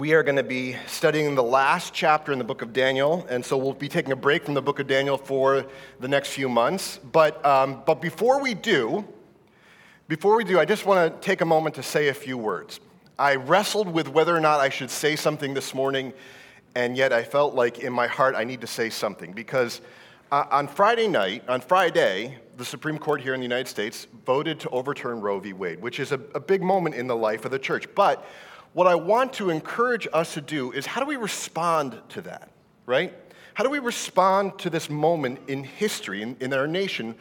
we are going to be studying the last chapter in the book of Daniel, and so we'll be taking a break from the book of Daniel for the next few months. But, um, but before we do, before we do, I just want to take a moment to say a few words. I wrestled with whether or not I should say something this morning, and yet I felt like in my heart I need to say something because uh, on Friday night, on Friday, the Supreme Court here in the United States voted to overturn Roe v. Wade, which is a, a big moment in the life of the church. But what I want to encourage us to do is how do we respond to that, right? How do we respond to this moment in history, in, in our nation,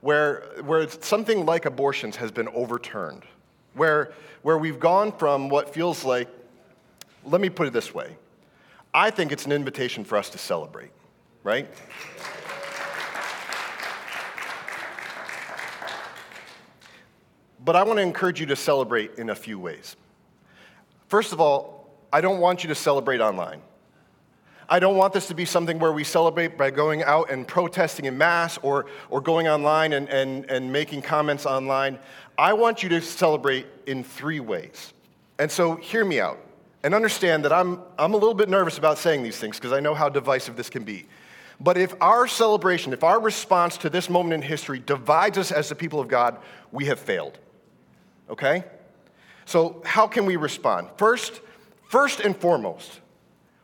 where, where something like abortions has been overturned? Where, where we've gone from what feels like, let me put it this way I think it's an invitation for us to celebrate, right? But I want to encourage you to celebrate in a few ways. First of all, I don't want you to celebrate online. I don't want this to be something where we celebrate by going out and protesting in mass or, or going online and, and, and making comments online. I want you to celebrate in three ways. And so, hear me out and understand that I'm, I'm a little bit nervous about saying these things because I know how divisive this can be. But if our celebration, if our response to this moment in history divides us as the people of God, we have failed. Okay? So, how can we respond? First, first and foremost,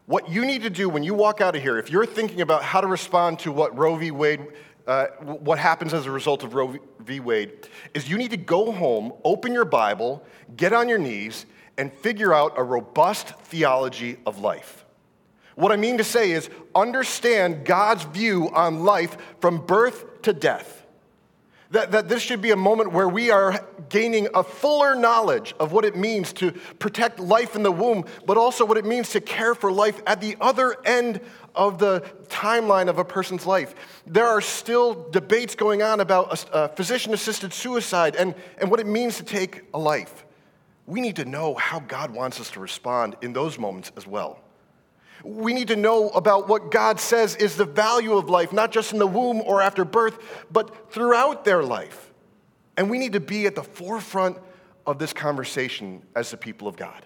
what you need to do when you walk out of here, if you're thinking about how to respond to what Roe v. Wade, uh, what happens as a result of Roe v. Wade, is you need to go home, open your Bible, get on your knees, and figure out a robust theology of life. What I mean to say is understand God's view on life from birth to death. That, that this should be a moment where we are gaining a fuller knowledge of what it means to protect life in the womb, but also what it means to care for life at the other end of the timeline of a person's life. There are still debates going on about physician assisted suicide and, and what it means to take a life. We need to know how God wants us to respond in those moments as well. We need to know about what God says is the value of life, not just in the womb or after birth, but throughout their life. And we need to be at the forefront of this conversation as the people of God.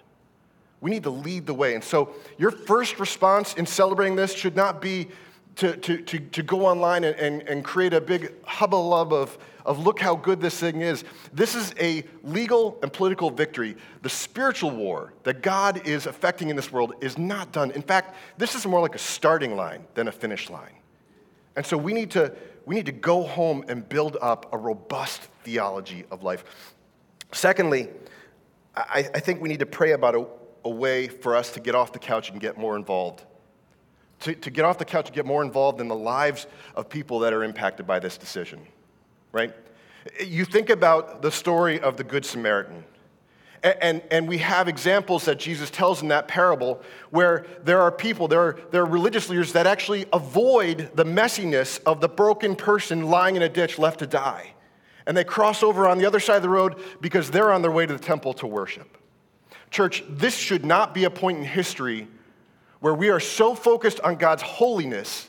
We need to lead the way. And so, your first response in celebrating this should not be to, to, to, to go online and, and, and create a big hubbub of, of look how good this thing is. This is a legal and political victory. The spiritual war that God is affecting in this world is not done. In fact, this is more like a starting line than a finish line. And so we need to, we need to go home and build up a robust theology of life. Secondly, I, I think we need to pray about a, a way for us to get off the couch and get more involved to, to get off the couch and get more involved in the lives of people that are impacted by this decision, right? You think about the story of the Good Samaritan. And, and, and, we have examples that Jesus tells in that parable where there are people, there are, there are religious leaders that actually avoid the messiness of the broken person lying in a ditch left to die. And they cross over on the other side of the road because they're on their way to the temple to worship. Church, this should not be a point in history where we are so focused on God's holiness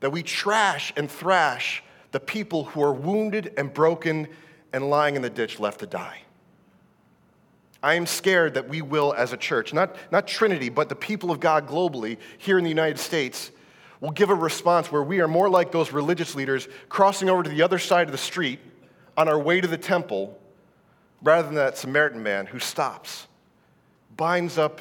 that we trash and thrash the people who are wounded and broken and lying in the ditch left to die. I am scared that we will, as a church, not, not Trinity, but the people of God globally here in the United States, will give a response where we are more like those religious leaders crossing over to the other side of the street on our way to the temple rather than that Samaritan man who stops, binds up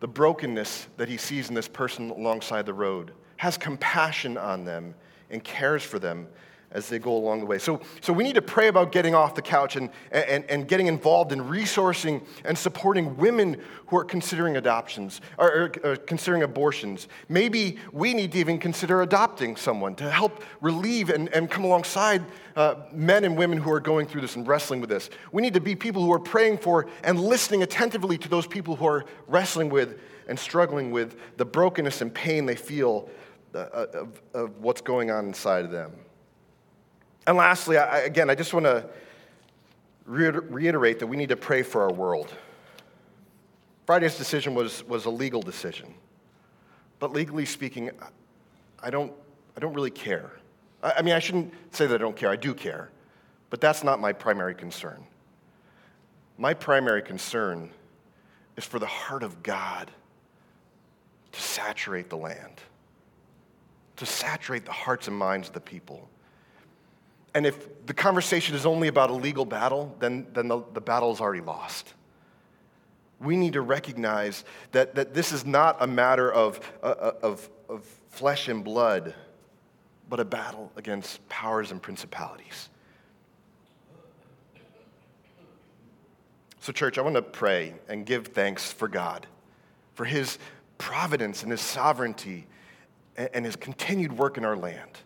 the brokenness that he sees in this person alongside the road, has compassion on them, and cares for them as they go along the way. So, so we need to pray about getting off the couch and, and, and getting involved in resourcing and supporting women who are considering adoptions or, or, or, considering abortions. Maybe we need to even consider adopting someone to help relieve and, and come alongside uh, men and women who are going through this and wrestling with this. We need to be people who are praying for and listening attentively to those people who are wrestling with and struggling with the brokenness and pain they feel uh, of, of what's going on inside of them. And lastly, I, again, I just want to reiterate that we need to pray for our world. Friday's decision was, was a legal decision. But legally speaking, I don't, I don't really care. I, I mean, I shouldn't say that I don't care, I do care. But that's not my primary concern. My primary concern is for the heart of God to saturate the land, to saturate the hearts and minds of the people. And if the conversation is only about a legal battle, then, then the, the battle is already lost. We need to recognize that, that this is not a matter of, uh, uh, of, of flesh and blood, but a battle against powers and principalities. So, church, I want to pray and give thanks for God, for His providence and His sovereignty and His continued work in our land.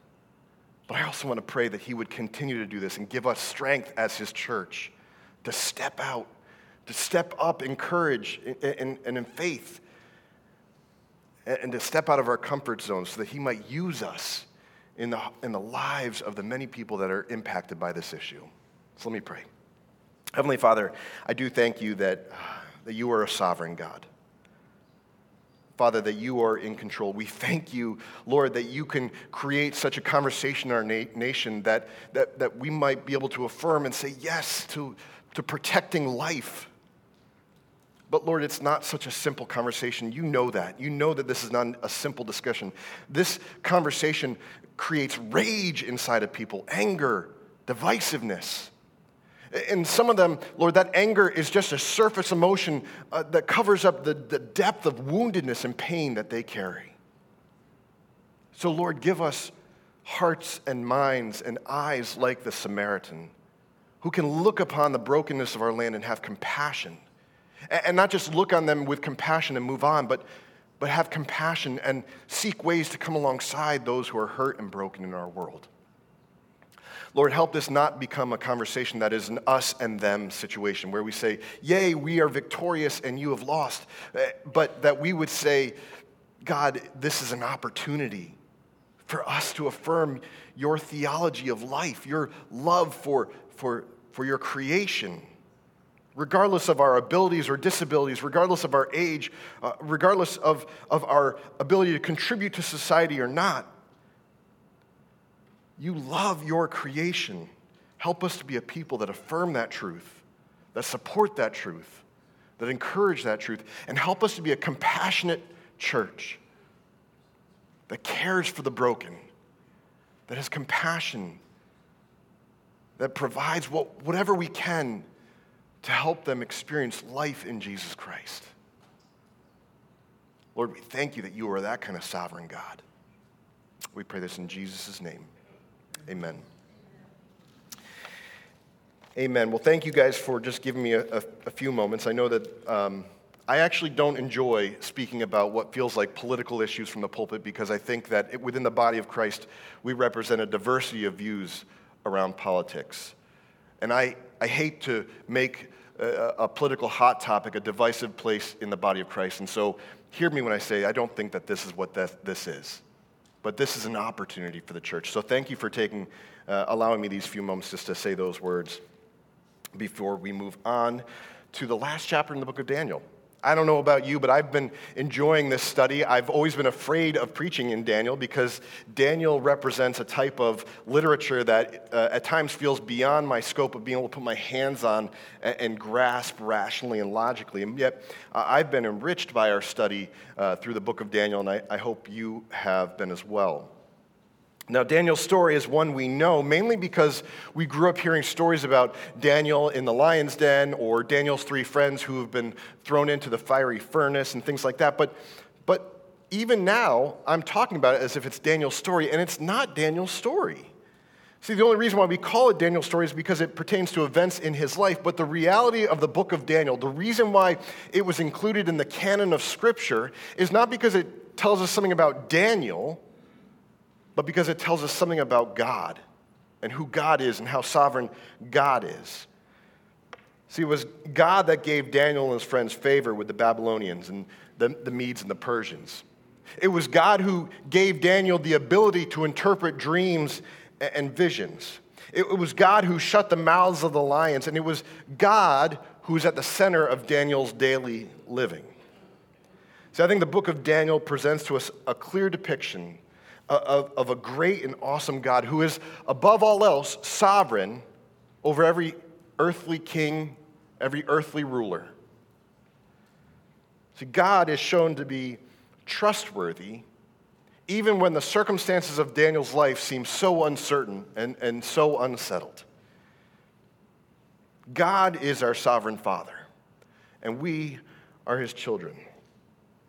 But I also want to pray that He would continue to do this and give us strength as His church to step out, to step up in courage and in faith, and to step out of our comfort zone so that He might use us in the, in the lives of the many people that are impacted by this issue. So let me pray. Heavenly Father, I do thank you that, uh, that you are a sovereign God. Father, that you are in control. We thank you, Lord, that you can create such a conversation in our na- nation that, that, that we might be able to affirm and say yes to, to protecting life. But Lord, it's not such a simple conversation. You know that. You know that this is not a simple discussion. This conversation creates rage inside of people, anger, divisiveness. And some of them, Lord, that anger is just a surface emotion uh, that covers up the, the depth of woundedness and pain that they carry. So, Lord, give us hearts and minds and eyes like the Samaritan who can look upon the brokenness of our land and have compassion. And not just look on them with compassion and move on, but, but have compassion and seek ways to come alongside those who are hurt and broken in our world. Lord, help this not become a conversation that is an us and them situation where we say, Yay, we are victorious and you have lost. Eh, but that we would say, God, this is an opportunity for us to affirm your theology of life, your love for, for, for your creation. Regardless of our abilities or disabilities, regardless of our age, uh, regardless of, of our ability to contribute to society or not, you love your creation. Help us to be a people that affirm that truth, that support that truth, that encourage that truth, and help us to be a compassionate church that cares for the broken, that has compassion, that provides what, whatever we can to help them experience life in Jesus Christ. Lord, we thank you that you are that kind of sovereign God. We pray this in Jesus' name. Amen. Amen. Well, thank you guys for just giving me a, a, a few moments. I know that um, I actually don't enjoy speaking about what feels like political issues from the pulpit because I think that it, within the body of Christ, we represent a diversity of views around politics. And I, I hate to make a, a political hot topic a divisive place in the body of Christ. And so, hear me when I say I don't think that this is what that, this is but this is an opportunity for the church. So thank you for taking, uh, allowing me these few moments just to say those words before we move on to the last chapter in the book of Daniel. I don't know about you, but I've been enjoying this study. I've always been afraid of preaching in Daniel because Daniel represents a type of literature that uh, at times feels beyond my scope of being able to put my hands on and, and grasp rationally and logically. And yet, uh, I've been enriched by our study uh, through the book of Daniel, and I, I hope you have been as well. Now, Daniel's story is one we know mainly because we grew up hearing stories about Daniel in the lion's den or Daniel's three friends who have been thrown into the fiery furnace and things like that. But, but even now, I'm talking about it as if it's Daniel's story, and it's not Daniel's story. See, the only reason why we call it Daniel's story is because it pertains to events in his life. But the reality of the book of Daniel, the reason why it was included in the canon of Scripture, is not because it tells us something about Daniel but because it tells us something about God and who God is and how sovereign God is. See, it was God that gave Daniel and his friends favor with the Babylonians and the, the Medes and the Persians. It was God who gave Daniel the ability to interpret dreams and visions. It was God who shut the mouths of the lions, and it was God who's at the center of Daniel's daily living. See, I think the book of Daniel presents to us a clear depiction of, of a great and awesome God who is, above all else, sovereign over every earthly king, every earthly ruler. See, God is shown to be trustworthy even when the circumstances of Daniel's life seem so uncertain and, and so unsettled. God is our sovereign Father, and we are his children.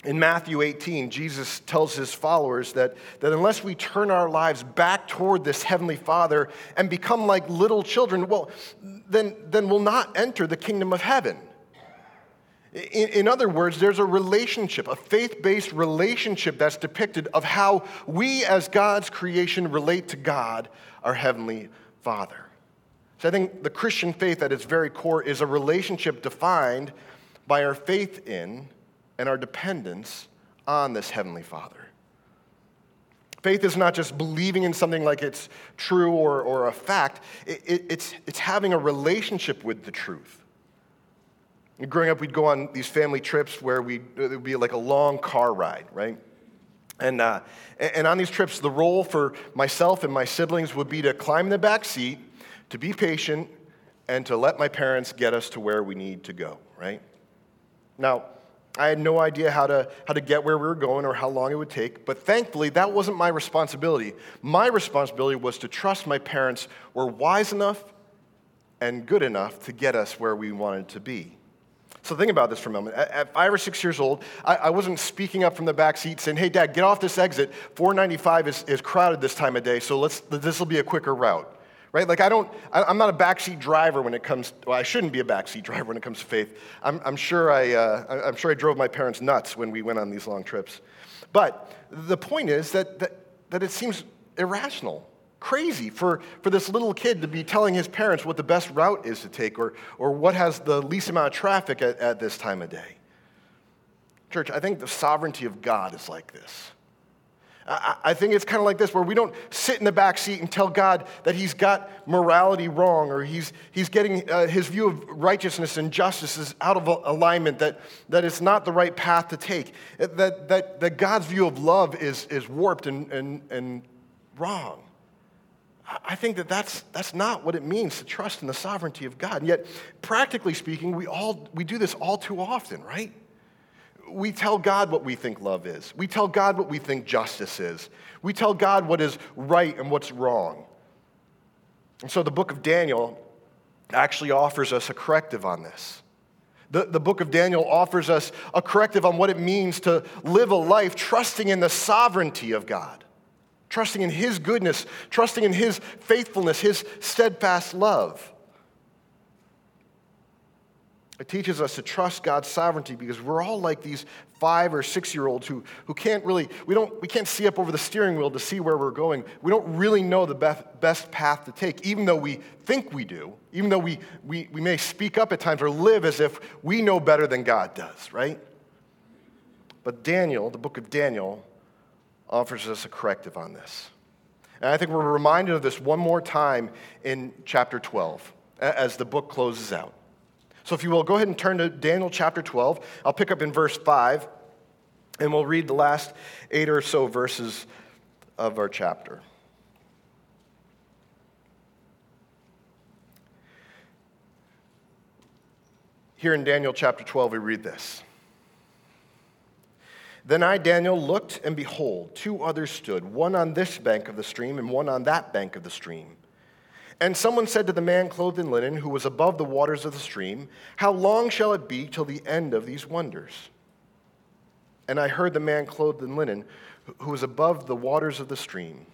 In Matthew 18, Jesus tells his followers that, that unless we turn our lives back toward this Heavenly Father and become like little children, well, then, then we'll not enter the kingdom of heaven. In, in other words, there's a relationship, a faith based relationship that's depicted of how we as God's creation relate to God, our Heavenly Father. So I think the Christian faith at its very core is a relationship defined by our faith in and our dependence on this Heavenly Father. Faith is not just believing in something like it's true or, or a fact, it, it, it's, it's having a relationship with the truth. Growing up, we'd go on these family trips where we'd, it would be like a long car ride, right? And, uh, and on these trips, the role for myself and my siblings would be to climb in the back seat, to be patient, and to let my parents get us to where we need to go, right? Now, I had no idea how to, how to get where we were going or how long it would take, but thankfully, that wasn't my responsibility. My responsibility was to trust my parents were wise enough and good enough to get us where we wanted to be. So think about this for a moment. At, five or six years old, I, wasn't speaking up from the back seat saying, hey, dad, get off this exit. 495 is, is crowded this time of day, so let's, this will be a quicker route. Right? Like, I don't, I, am not a backseat driver when it comes, well, I shouldn't be a backseat driver when it comes to faith. I'm, I'm, sure I, uh, I'm sure I drove my parents nuts when we went on these long trips. But the point is that, that, that it seems irrational crazy for, for this little kid to be telling his parents what the best route is to take or, or what has the least amount of traffic at, at this time of day. Church, I think the sovereignty of God is like this. I, think it's kind of like this, where we don't sit in the back seat and tell God that He's got morality wrong or He's, he's getting uh, His view of righteousness and justice is out of alignment, that, that it's not the right path to take, that, that, that God's view of love is, is warped and, and, and wrong. I think that that's, that's not what it means to trust in the sovereignty of God. And yet, practically speaking, we, all, we do this all too often, right? We tell God what we think love is. We tell God what we think justice is. We tell God what is right and what's wrong. And so the book of Daniel actually offers us a corrective on this. The, the book of Daniel offers us a corrective on what it means to live a life trusting in the sovereignty of God trusting in His goodness, trusting in His faithfulness, His steadfast love. It teaches us to trust God's sovereignty because we're all like these five or six year olds who, who can't really, we, don't, we can't see up over the steering wheel to see where we're going. We don't really know the best, best path to take, even though we think we do, even though we, we, we may speak up at times or live as if we know better than God does, right? But Daniel, the book of Daniel, offers us a corrective on this. And I think we're reminded of this one more time in chapter 12 as the book closes out. So, if you will, go ahead and turn to Daniel chapter 12. I'll pick up in verse 5, and we'll read the last eight or so verses of our chapter. Here in Daniel chapter 12, we read this. Then I, Daniel, looked, and behold, two others stood, one on this bank of the stream and one on that bank of the stream. And someone said to the man clothed in linen, who was above the waters of the stream, How long shall it be till the end of these wonders? And I heard the man clothed in linen, who was above the waters of the stream.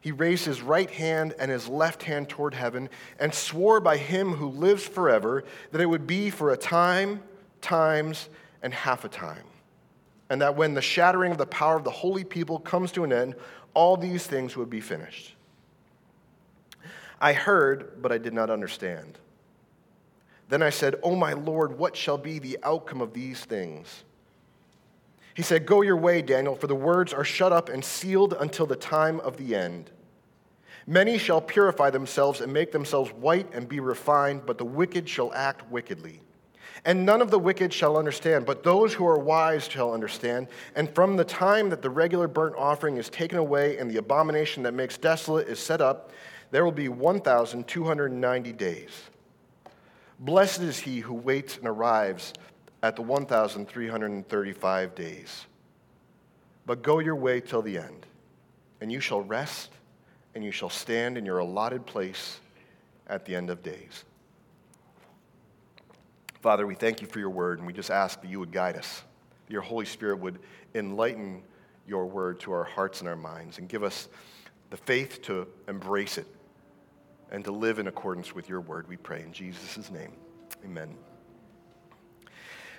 He raised his right hand and his left hand toward heaven, and swore by him who lives forever that it would be for a time, times, and half a time and that when the shattering of the power of the holy people comes to an end, all these things would be finished. I heard, but I did not understand. Then I said, O my Lord, what shall be the outcome of these things? He said, Go your way, Daniel, for the words are shut up and sealed until the time of the end. Many shall purify themselves and make themselves white and be refined, but the wicked shall act wickedly. And none of the wicked shall understand, but those who are wise shall understand. And from the time that the regular burnt offering is taken away and the abomination that makes desolate is set up, there will be 1,290 days. Blessed is he who waits and arrives at the 1,335 days. But go your way till the end, and you shall rest, and you shall stand in your allotted place at the end of days. Father, we thank you for your word, and we just ask that you would guide us, that your Holy Spirit would enlighten your word to our hearts and our minds, and give us the faith to embrace it and to live in accordance with your word, we pray in Jesus' name. Amen.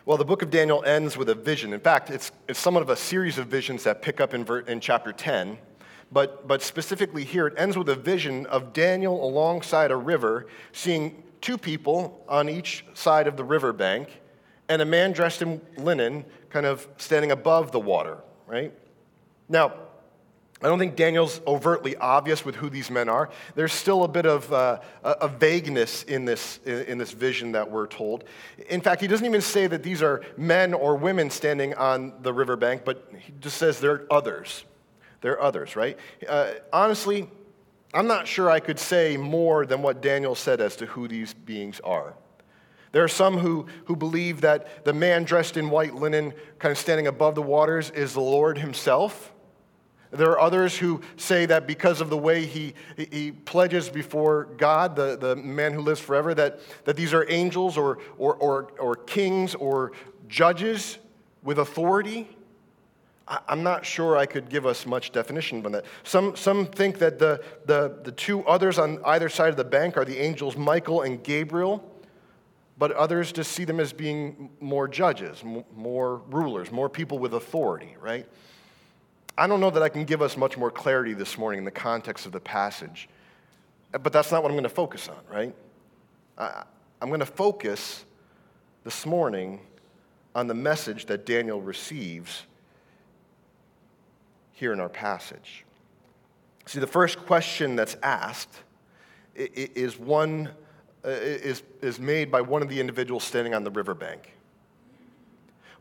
Well, the book of Daniel ends with a vision. In fact, it's, it's somewhat of a series of visions that pick up in, ver- in chapter 10. But, but specifically here, it ends with a vision of Daniel alongside a river, seeing two people on each side of the riverbank, and a man dressed in linen kind of standing above the water, right? Now, I don't think Daniel's overtly obvious with who these men are. There's still a bit of uh, a vagueness in this, in this vision that we're told. In fact, he doesn't even say that these are men or women standing on the riverbank, but he just says they're others. They're others, right? Uh, honestly, I'm not sure I could say more than what Daniel said as to who these beings are. There are some who, who believe that the man dressed in white linen, kind of standing above the waters, is the Lord himself. There are others who say that because of the way he, he pledges before God, the, the man who lives forever, that, that these are angels or, or, or, or kings or judges with authority. I'm not sure I could give us much definition on that. Some, some think that the, the, the two others on either side of the bank are the angels Michael and Gabriel, but others just see them as being more judges, more rulers, more people with authority, right? I don't know that I can give us much more clarity this morning in the context of the passage, but that's not what I'm going to focus on, right? I, I'm going to focus this morning on the message that Daniel receives here in our passage. See, the first question that's asked is one uh, is, is made by one of the individuals standing on the riverbank.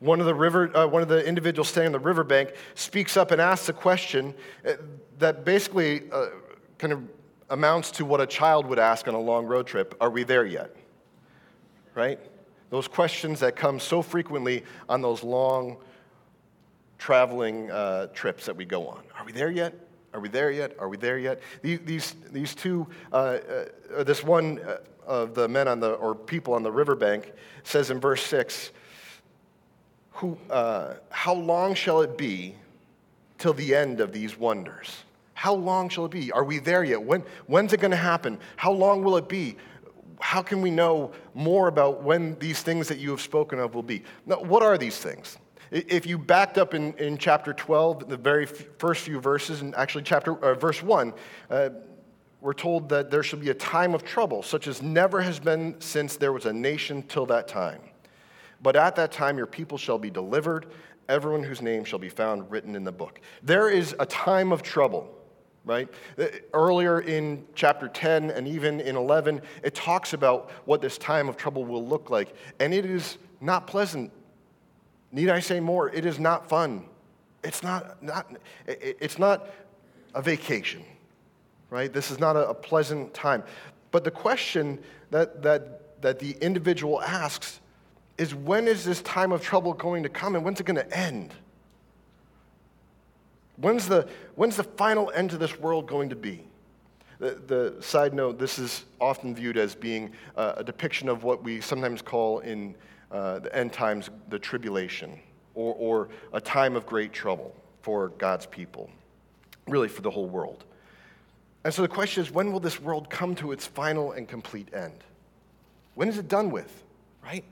One of the, river, uh, one of the individuals standing on the riverbank speaks up and asks a question uh, that basically uh, kind of amounts to what a child would ask on a long road trip Are we there yet? Right? Those questions that come so frequently on those long traveling uh, trips that we go on. Are we there yet? Are we there yet? Are we there yet? These, these two, uh, uh, this one uh, of the men on the, or people on the riverbank says in verse 6, who, uh, how long shall it be till the end of these wonders? How long shall it be? Are we there yet? When, when's it going to happen? How long will it be? How can we know more about when these things that you have spoken of will be? Now, what are these things? If you backed up in, in chapter 12, the very first few verses, and actually chapter uh, verse 1, uh, we're told that there shall be a time of trouble, such as never has been since there was a nation till that time. But at that time, your people shall be delivered, everyone whose name shall be found written in the book. There is a time of trouble, right? Uh, earlier in chapter 10 and even in 11, it talks about what this time of trouble will look like. And it is not pleasant. Need I say more? It is not fun. It's not, not, it's not a vacation, right? This is not a, a pleasant time. But the question that, that, that the individual asks is when is this time of trouble going to come and when's it going to end? When's the, when's the final end to this world going to be? The, the side note this is often viewed as being a depiction of what we sometimes call in uh, the end times the tribulation or, or a time of great trouble for God's people, really for the whole world. And so the question is when will this world come to its final and complete end? When is it done with, right?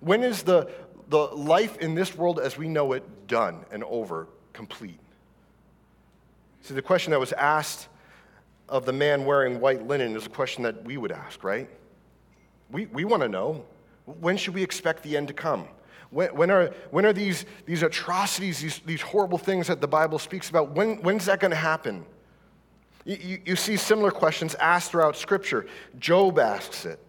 When is the, the life in this world as we know it done and over, complete? See, the question that was asked of the man wearing white linen is a question that we would ask, right? We, we want to know when should we expect the end to come? When, when, are, when are these, these atrocities, these, these horrible things that the Bible speaks about, when, when's that going to happen? You, you, you see similar questions asked throughout Scripture. Job asks it.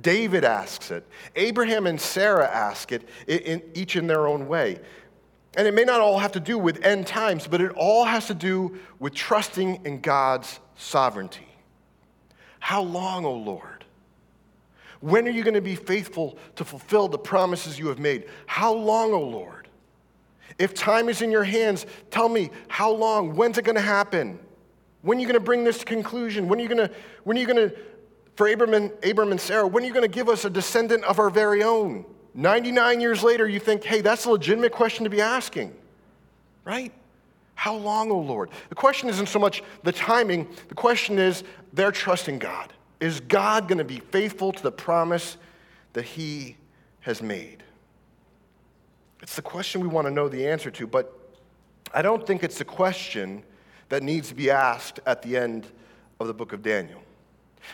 David asks it. Abraham and Sarah ask it, in, each in their own way. And it may not all have to do with end times, but it all has to do with trusting in God's sovereignty. How long, O Lord? When are you going to be faithful to fulfill the promises you have made? How long, O Lord? If time is in your hands, tell me how long? When's it going to happen? When are you going to bring this to conclusion? When are you going to, when are you going to, for Abram and, Abram and Sarah, when are you going to give us a descendant of our very own? 99 years later, you think, hey, that's a legitimate question to be asking, right? How long, O oh Lord? The question isn't so much the timing, the question is their trust in God. Is God going to be faithful to the promise that He has made? It's the question we want to know the answer to, but I don't think it's the question that needs to be asked at the end of the book of Daniel.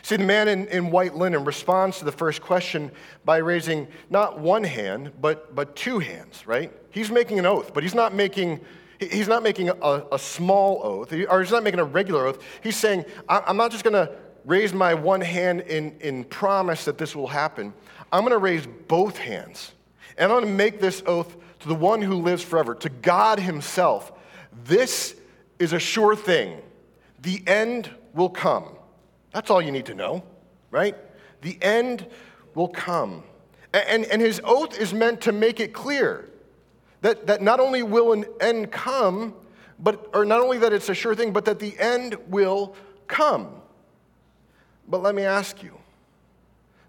See, the man in, in white linen responds to the first question by raising not one hand, but, but two hands, right? He's making an oath, but he's not making, he's not making a, a small oath, or he's not making a regular oath. He's saying, I'm not just going to raise my one hand in, in promise that this will happen. I'm going to raise both hands. And I'm going to make this oath to the one who lives forever, to God Himself. This is a sure thing. The end will come. That's all you need to know, right? The end will come. And, and his oath is meant to make it clear that, that not only will an end come, but, or not only that it's a sure thing, but that the end will come. But let me ask you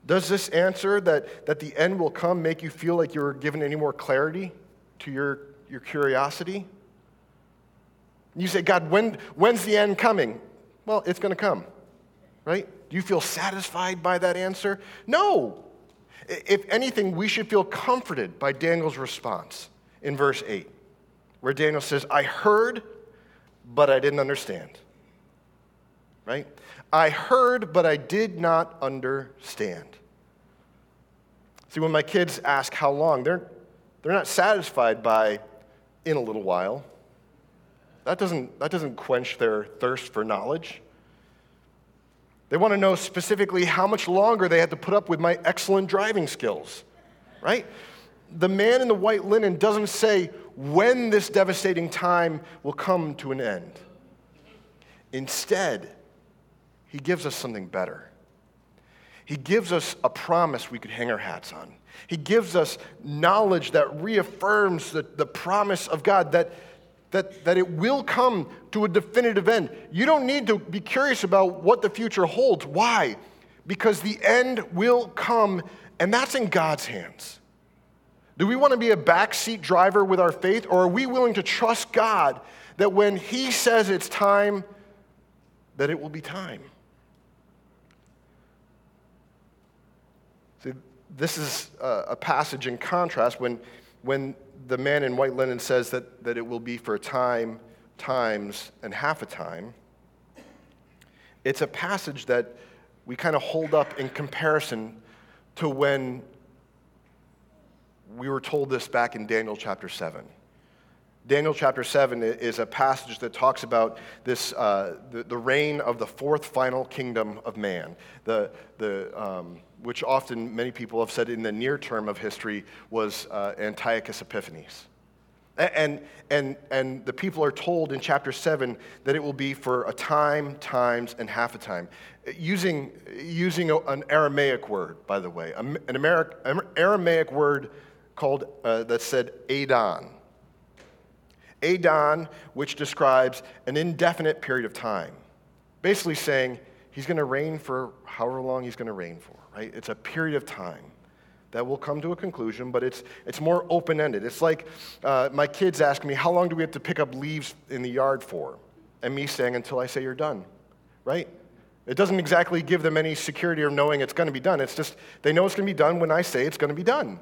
does this answer that, that the end will come make you feel like you're given any more clarity to your, your curiosity? You say, God, when, when's the end coming? Well, it's going to come, right? Do you feel satisfied by that answer? No. If anything, we should feel comforted by Daniel's response in verse 8, where Daniel says, I heard, but I didn't understand. Right? I heard, but I did not understand. See, when my kids ask how long, they're, they're not satisfied by in a little while that doesn't, that doesn't quench their thirst for knowledge. They want to know specifically how much longer they had to put up with my excellent driving skills, right? The man in the white linen doesn't say when this devastating time will come to an end. Instead, he gives us something better. He gives us a promise we could hang our hats on. He gives us knowledge that reaffirms the, the promise of God that that, that it will come to a definitive end. You don't need to be curious about what the future holds. Why? Because the end will come, and that's in God's hands. Do we want to be a backseat driver with our faith, or are we willing to trust God that when He says it's time, that it will be time? See, this is a passage in contrast when, when the man in white linen says that, that it will be for a time, times, and half a time, it's a passage that we kind of hold up in comparison to when we were told this back in Daniel chapter 7. Daniel chapter 7 is a passage that talks about this, uh, the, the reign of the fourth final kingdom of man. The, the, um, which often many people have said in the near term of history was uh, Antiochus Epiphanes. And, and, and the people are told in chapter 7 that it will be for a time, times, and half a time. Using, using an Aramaic word, by the way, an Aramaic word called, uh, that said Adon. Adon, which describes an indefinite period of time. Basically saying he's going to reign for however long he's going to reign for right? It's a period of time that will come to a conclusion, but it's, it's more open ended. It's like uh, my kids ask me, How long do we have to pick up leaves in the yard for? And me saying, Until I say you're done, right? It doesn't exactly give them any security of knowing it's going to be done. It's just they know it's going to be done when I say it's going to be done.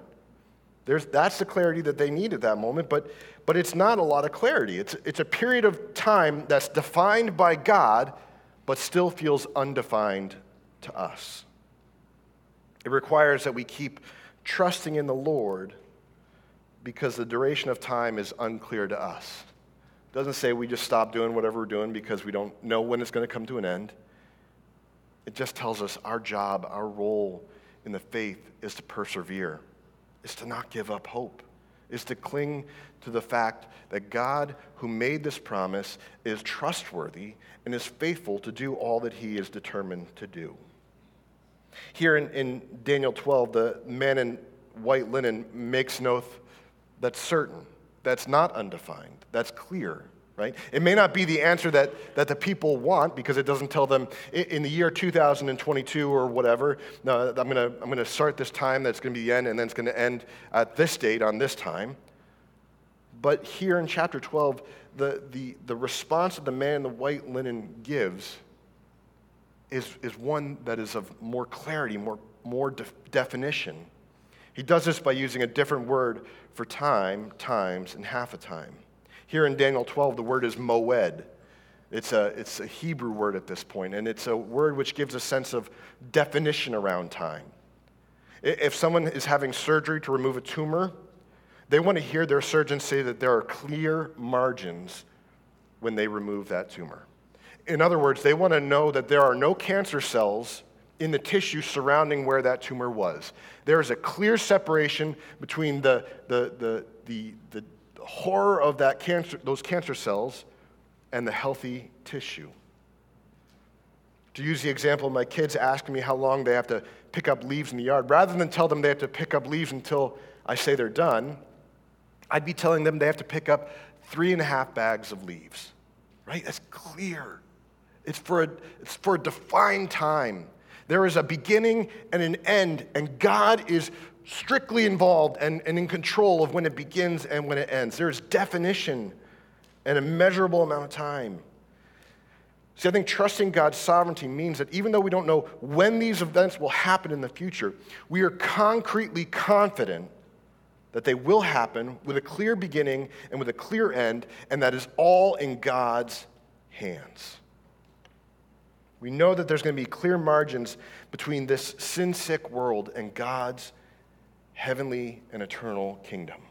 There's, that's the clarity that they need at that moment, but, but it's not a lot of clarity. It's, it's a period of time that's defined by God, but still feels undefined to us. It requires that we keep trusting in the Lord because the duration of time is unclear to us. It doesn't say we just stop doing whatever we're doing because we don't know when it's going to come to an end. It just tells us our job, our role in the faith is to persevere, is to not give up hope, is to cling to the fact that God, who made this promise, is trustworthy and is faithful to do all that he is determined to do. Here in, in Daniel 12, the man in white linen makes an oath that's certain, that's not undefined, that's clear, right? It may not be the answer that, that the people want because it doesn't tell them in the year 2022 or whatever, no, I'm going to I'm to start this time, that's going to be the end, and then it's going to end at this date on this time. But here in chapter 12, the, the, the response that the man in the white linen gives is, is one that is of more clarity, more, more de- definition. He does this by using a different word for time, times, and half a time. Here in Daniel 12, the word is moed. It's a, it's a Hebrew word at this point, and it's a word which gives a sense of definition around time. If someone is having surgery to remove a tumor, they want to hear their surgeon say that there are clear margins when they remove that tumor. In other words, they want to know that there are no cancer cells in the tissue surrounding where that tumor was. There is a clear separation between the, the, the, the, the horror of that cancer, those cancer cells and the healthy tissue. To use the example of my kids asking me how long they have to pick up leaves in the yard, rather than tell them they have to pick up leaves until I say they're done, I'd be telling them they have to pick up three and a half bags of leaves. Right? That's clear. It's for a, it's for a defined time. There is a beginning and an end, and God is strictly involved and, and in control of when it begins and when it ends. There is definition and a measurable amount of time. See, I think trusting God's sovereignty means that even though we don't know when these events will happen in the future, we are concretely confident that they will happen with a clear beginning and with a clear end, and that is all in God's hands. We know that there's going to be clear margins between this sin sick world and God's heavenly and eternal kingdom.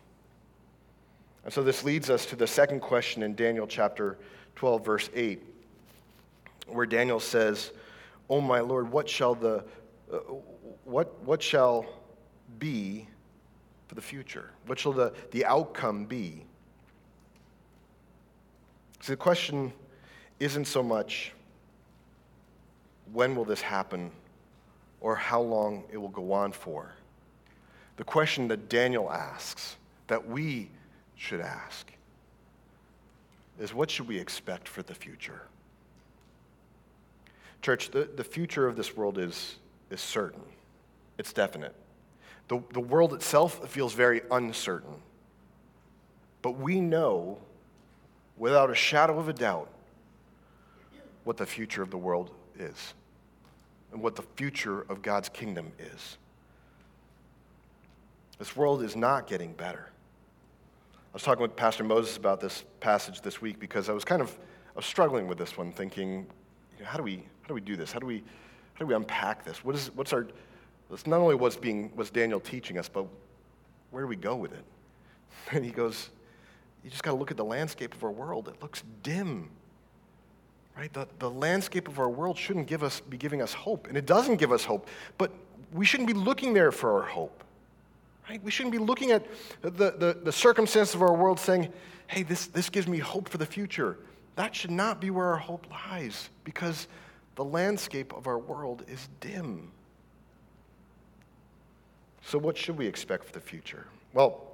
And so this leads us to the second question in Daniel chapter 12, verse 8, where Daniel says, Oh my Lord, what shall the uh, what, what shall be for the future? What shall the, the outcome be? So the question isn't so much when will this happen or how long it will go on for. The question that Daniel asks, that we should ask, is what should we expect for the future? Church, the, the future of this world is, is certain, it's definite. The, the world itself feels very uncertain. But we know, without a shadow of a doubt, what the future of the world is and what the future of God's kingdom is. This world is not getting better. I was talking with Pastor Moses about this passage this week because I was kind of I was struggling with this one, thinking, you know, how do we how do we do this? How do we how do we unpack this? What is what's our that's not only what's being was Daniel teaching us, but where do we go with it? And he goes, You just got to look at the landscape of our world. It looks dim. Right? The, the landscape of our world shouldn't give us, be giving us hope. And it doesn't give us hope. But we shouldn't be looking there for our hope. Right? We shouldn't be looking at the, the, the circumstance of our world saying, hey, this, this gives me hope for the future. That should not be where our hope lies because the landscape of our world is dim. So, what should we expect for the future? Well,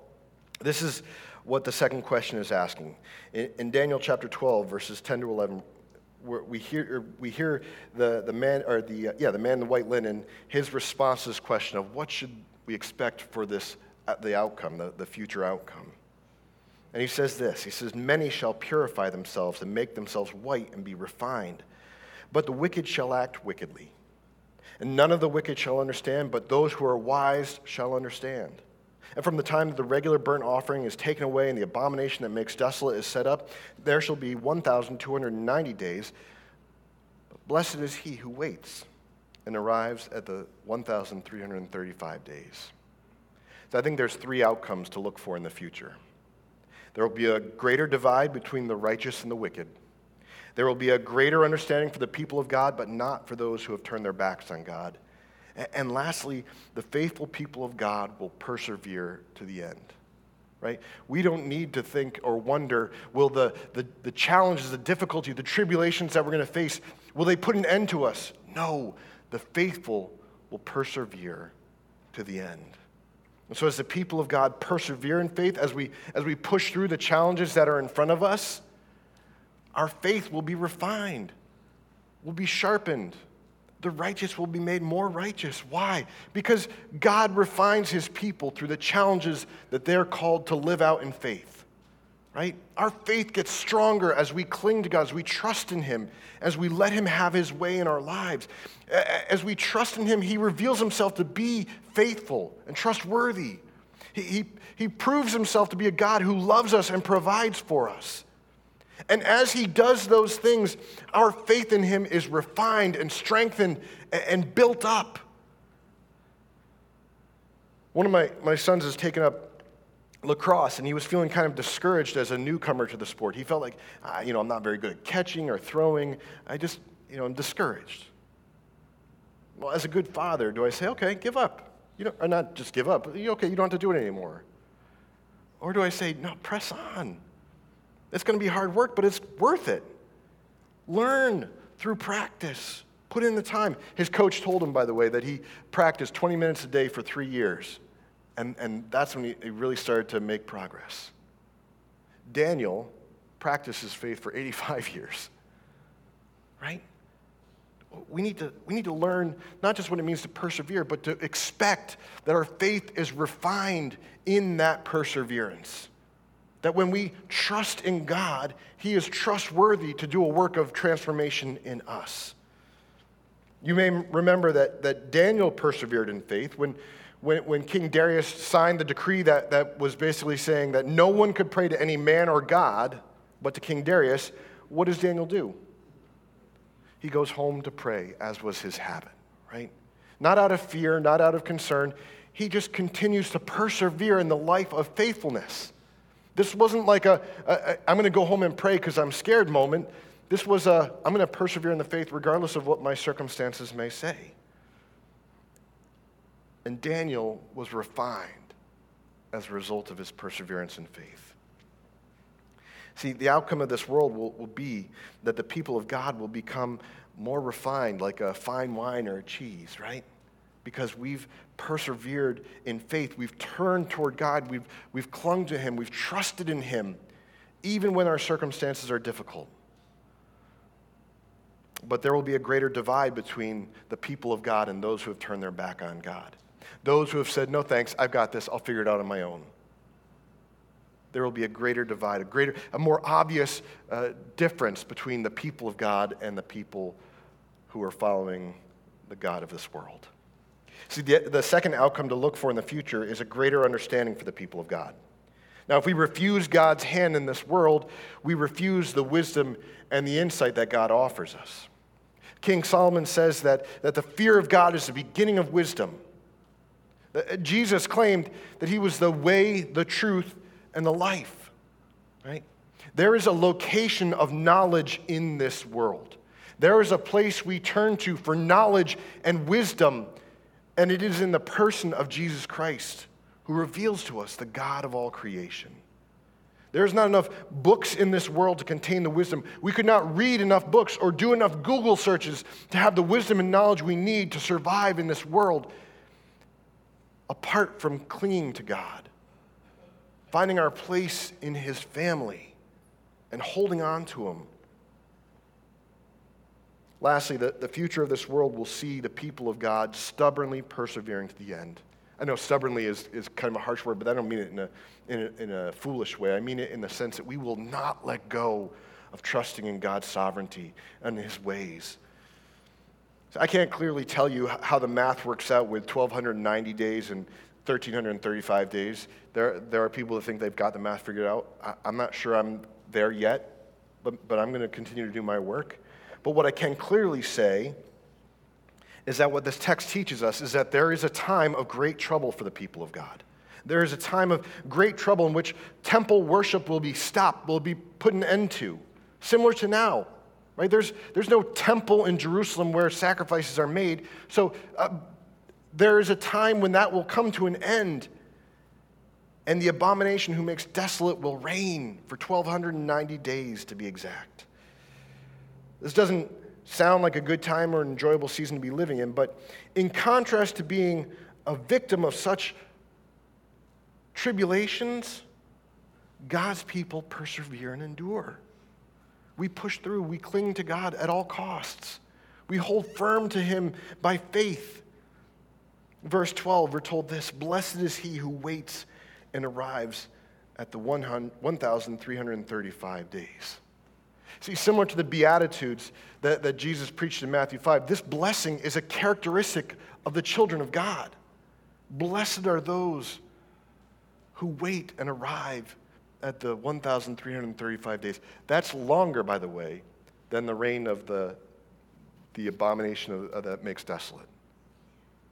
this is what the second question is asking. In, in Daniel chapter 12, verses 10 to 11, we hear, er, we hear the, the man, or the, yeah, the man in the white linen, his response to this question of what should we expect for this, uh, the outcome, the, the future outcome. And he says this He says, Many shall purify themselves and make themselves white and be refined, but the wicked shall act wickedly. And none of the wicked shall understand, but those who are wise shall understand. And from the time that the regular burnt offering is taken away and the abomination that makes desolate is set up, there shall be 1,290 days. Blessed is he who waits and arrives at the 1,335 days. So I think there's three outcomes to look for in the future. There will be a greater divide between the righteous and the wicked. There will be a greater understanding for the people of God, but not for those who have turned their backs on God. And lastly, the faithful people of God will persevere to the end. Right? We don't need to think or wonder will the, the, the challenges, the difficulty, the tribulations that we're going to face, will they put an end to us? No, the faithful will persevere to the end. And so, as the people of God persevere in faith, as we, as we push through the challenges that are in front of us, our faith will be refined, will be sharpened. The righteous will be made more righteous. Why? Because God refines his people through the challenges that they're called to live out in faith. Right? Our faith gets stronger as we cling to God, as we trust in Him, as we let Him have His way in our lives. As we trust in Him, He reveals Himself to be faithful and trustworthy. He, he, he proves Himself to be a God who loves us and provides for us. And as He does those things, our faith in Him is refined and strengthened and built up. One of my, my sons has taken up lacrosse and he was feeling kind of discouraged as a newcomer to the sport. He felt like, ah, you know, I'm not very good at catching or throwing. I just, you know, I'm discouraged. Well, as a good father, do I say, okay, give up? You know, or not just give up. Okay, you don't have to do it anymore. Or do I say, no, press on? It's going to be hard work, but it's worth it. Learn through practice. Put in the time. His coach told him, by the way, that he practiced 20 minutes a day for three years. And, and that's when he, really started to make progress. Daniel practiced his faith for 85 years, right? We need, to, we need to learn not just what it means to persevere, but to expect that our faith is refined in that perseverance. That when we trust in God, He is trustworthy to do a work of transformation in us. You may remember that, that Daniel persevered in faith when, when, when King Darius signed the decree that, that was basically saying that no one could pray to any man or God but to King Darius, what does Daniel do? He goes home to pray, as was his habit, right? Not out of fear, not out of concern. He just continues to persevere in the life of faithfulness. This wasn't like a, a, I'm going to go home and pray because I'm scared moment. This was a, I'm going to persevere in the faith regardless of what my circumstances may say. And Daniel was refined as a result of his perseverance in faith. See, the outcome of this world will, will be that the people of God will become more refined, like a fine wine or a cheese, right? Because we've persevered in faith. We've turned toward God. We've, we've clung to Him. We've trusted in Him, even when our circumstances are difficult. But there will be a greater divide between the people of God and those who have turned their back on God. Those who have said, no thanks, I've got this, I'll figure it out on my own. There will be a greater divide, a greater, a more obvious uh, difference between the people of God and the people who are following the God of this world. See, the, the second outcome to look for in the future is a greater understanding for the people of God. Now, if we refuse God's hand in this world, we refuse the wisdom and the insight that God offers us. King Solomon says that, that the fear of God is the beginning of wisdom. Uh, Jesus claimed that he was the way, the truth, and the life, right? There is a location of knowledge in this world. There is a place we turn to for knowledge and wisdom, and it is in the person of Jesus Christ who reveals to us the God of all creation. There's not enough books in this world to contain the wisdom. We could not read enough books or do enough Google searches to have the wisdom and knowledge we need to survive in this world apart from clinging to God, finding our place in His family, and holding on to Him. Lastly, the, the future of this world will see the people of God stubbornly persevering to the end. I know stubbornly is, is kind of a harsh word, but I don't mean it in a, in, a, in a foolish way. I mean it in the sense that we will not let go of trusting in God's sovereignty and His ways. I can't clearly tell you how the math works out with 1,290 days and 1,335 days. There, there are people that think they've got the math figured out. I, I'm not sure I'm there yet, but, but I'm going to continue to do my work. But what I can clearly say is that what this text teaches us is that there is a time of great trouble for the people of God. There is a time of great trouble in which temple worship will be stopped, will be put an end to, similar to now right? There's, there's no temple in Jerusalem where sacrifices are made. So uh, there is a time when that will come to an end, and the abomination who makes desolate will reign for 1,290 days, to be exact. This doesn't sound like a good time or an enjoyable season to be living in, but in contrast to being a victim of such tribulations, God's people persevere and endure. We push through, we cling to God at all costs. We hold firm to Him by faith. Verse 12, we're told this Blessed is he who waits and arrives at the 1,335 days. See, similar to the Beatitudes that, that Jesus preached in Matthew 5, this blessing is a characteristic of the children of God. Blessed are those who wait and arrive at the 1,335 days. That's longer, by the way, than the reign of the, the abomination of, of that makes desolate.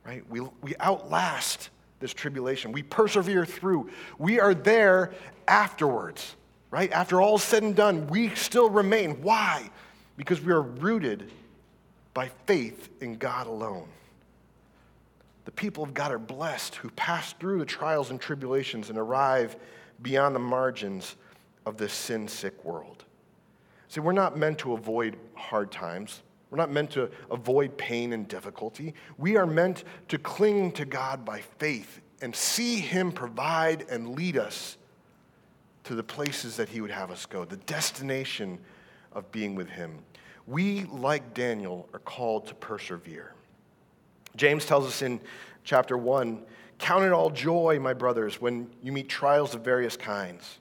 Right? We, we outlast this tribulation. We persevere through. We are there afterwards, right? After all is said and done, we still remain. Why? Because we are rooted by faith in God alone. The people of God are blessed who pass through the trials and tribulations and arrive beyond the margins of this sin sick world. See, we're not meant to avoid hard times. We're not meant to avoid pain and difficulty. We are meant to cling to God by faith and see Him provide and lead us to the places that He would have us go, the destination of being with Him. We, like Daniel, are called to persevere. James tells us in chapter 1 Count it all joy, my brothers, when you meet trials of various kinds.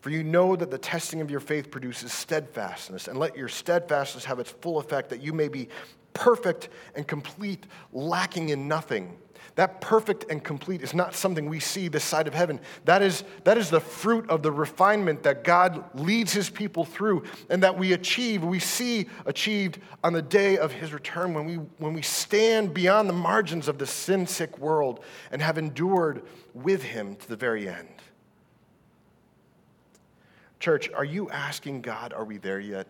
For you know that the testing of your faith produces steadfastness, and let your steadfastness have its full effect, that you may be perfect and complete, lacking in nothing. That perfect and complete is not something we see this side of heaven. That is, that is the fruit of the refinement that God leads his people through and that we achieve, we see achieved on the day of his return when we, when we stand beyond the margins of the sin sick world and have endured with him to the very end. Church, are you asking God, are we there yet?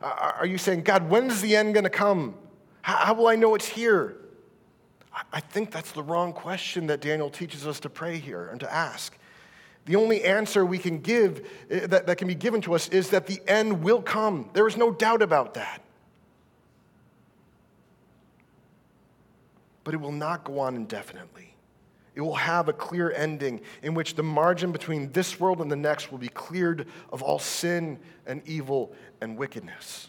Are you saying, God, when's the end going to come? How will I know it's here? I think that's the wrong question that Daniel teaches us to pray here and to ask. The only answer we can give, eh, that, that can be given to us, is that the end will come. There is no doubt about that. But it will not go on indefinitely. It will have a clear ending in which the margin between this world and the next will be cleared of all sin and evil and wickedness.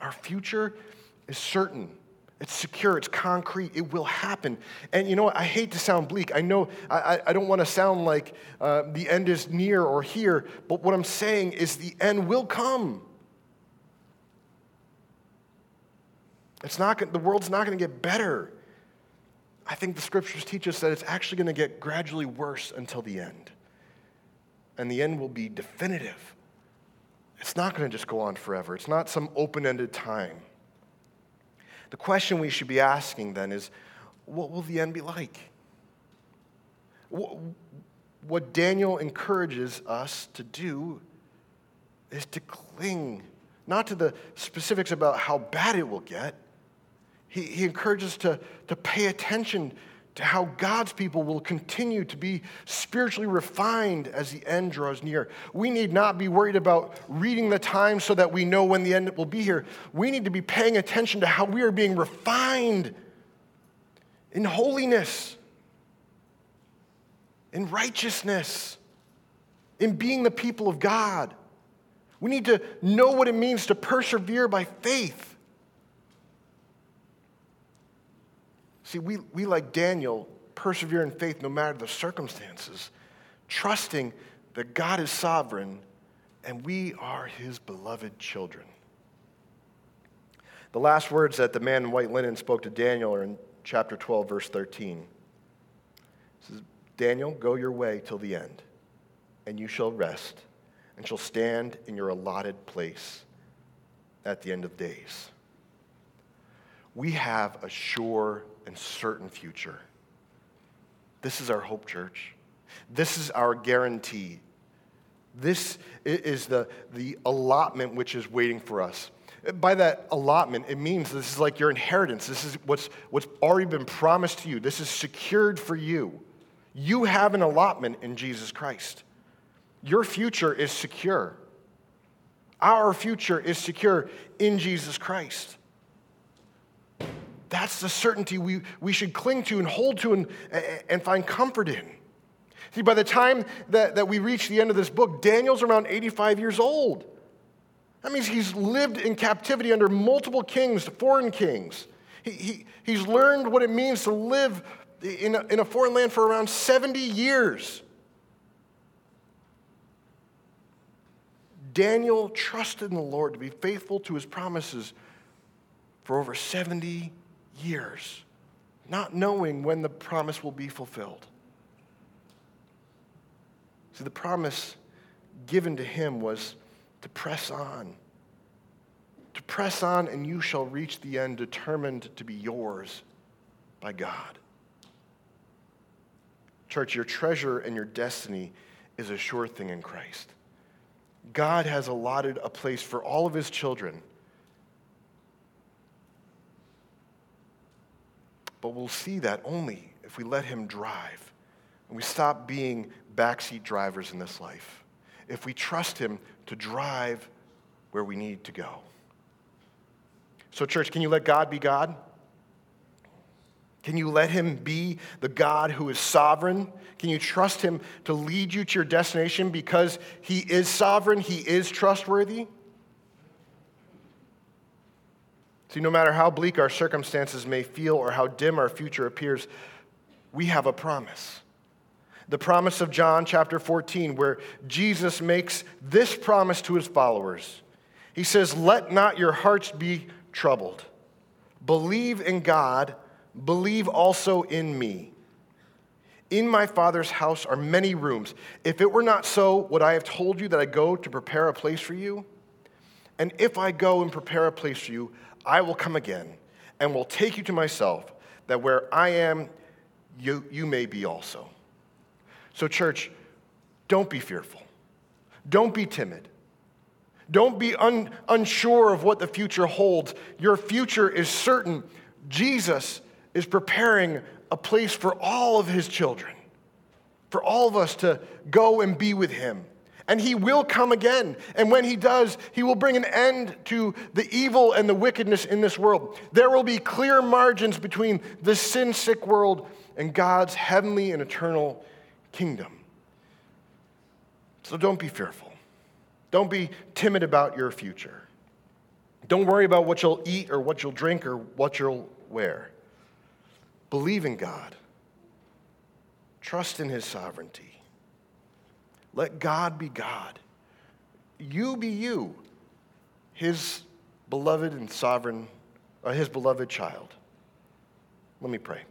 Our future is certain. It's secure, it's concrete, it will happen. And you know what? I hate to sound bleak. I know I, I don't want to sound like uh, the end is near or here, but what I'm saying is the end will come. It's not, the world's not going to get better. I think the scriptures teach us that it's actually going to get gradually worse until the end. And the end will be definitive. It's not going to just go on forever, it's not some open ended time. The question we should be asking then is what will the end be like? What Daniel encourages us to do is to cling, not to the specifics about how bad it will get. He, he encourages us to, to pay attention to how God's people will continue to be spiritually refined as the end draws near. We need not be worried about reading the time so that we know when the end will be here. We need to be paying attention to how we are being refined in holiness, in righteousness, in being the people of God. We need to know what it means to persevere by faith. See, we, we like Daniel, persevere in faith no matter the circumstances, trusting that God is sovereign and we are his beloved children. The last words that the man in white linen spoke to Daniel are in chapter 12, verse 13. It says, Daniel, go your way till the end, and you shall rest, and shall stand in your allotted place at the end of days. We have a sure and certain future. This is our hope, church. This is our guarantee. This is the, the allotment which is waiting for us. By that allotment, it means this is like your inheritance. This is what's, what's already been promised to you. This is secured for you. You have an allotment in Jesus Christ. Your future is secure. Our future is secure in Jesus Christ. That's the certainty we, we should cling to and hold to and, and find comfort in. See, by the time that, that we reach the end of this book, Daniel's around 85 years old. That means he's lived in captivity under multiple kings, foreign kings. He, he, he's learned what it means to live in a, in a foreign land for around 70 years. Daniel trusted in the Lord to be faithful to his promises for over 70 years, not knowing when the promise will be fulfilled. See, the promise given to him was to press on. To press on, and you shall reach the end, determined to be yours by God. Church, your treasure and your destiny is a sure thing in Christ. God has allotted a place for all of his children. But we'll see that only if we let him drive and we stop being backseat drivers in this life. If we trust him to drive where we need to go. So, church, can you let God be God? Can you let him be the God who is sovereign? Can you trust him to lead you to your destination because he is sovereign, he is trustworthy? See, no matter how bleak our circumstances may feel or how dim our future appears, we have a promise. The promise of John chapter 14, where Jesus makes this promise to his followers. He says, Let not your hearts be troubled. Believe in God believe also in me. In my Father's house are many rooms. If it were not so, would I have told you that I go to prepare a place for you? And if I go and prepare a place for you, I will come again and will take you to myself, that where I am, you, you may be also. So, church, don't be fearful. Don't be timid. Don't be un, unsure of what the future holds. Your future is certain. Jesus is preparing a place for all of his children, for all of us to go and be with him. And he will come again. And when he does, he will bring an end to the evil and the wickedness in this world. There will be clear margins between the sin sick world and God's heavenly and eternal kingdom. So don't be fearful. Don't be timid about your future. Don't worry about what you'll eat or what you'll drink or what you'll wear. Believe in God. Trust in His sovereignty. Let God be God. You be you, His beloved and sovereign, uh, His beloved child. Let me pray.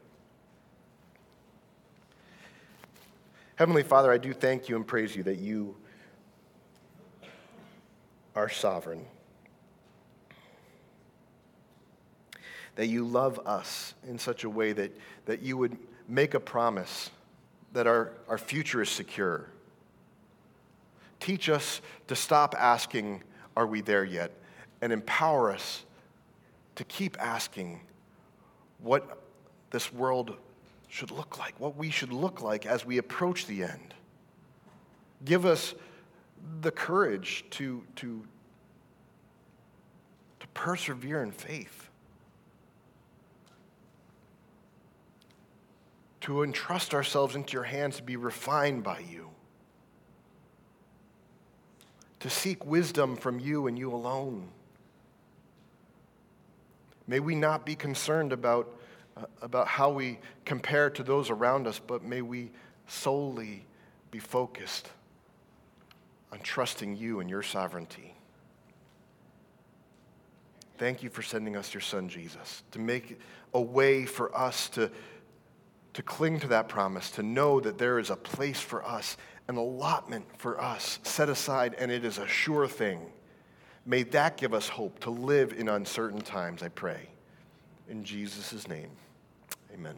Heavenly Father, I do thank you and praise you that you are sovereign. that you love us in such a way that, that you would make a promise that our, our future is secure. Teach us to stop asking, Are we there yet? and empower us to keep asking what this world should look like, what we should look like as we approach the end. Give us the courage to, to, to persevere in faith. to entrust ourselves into your hands to be refined by you, to seek wisdom from you and you alone. May we not be concerned about, uh, about how we compare to those around us, but may we solely be focused on trusting you and your sovereignty. Thank you for sending us your son, Jesus, to make a way for us to to cling to that promise, to know that there is a place for us, an allotment for us set aside, and it is a sure thing. May that give us hope to live in uncertain times, I pray. In Jesus' name, amen.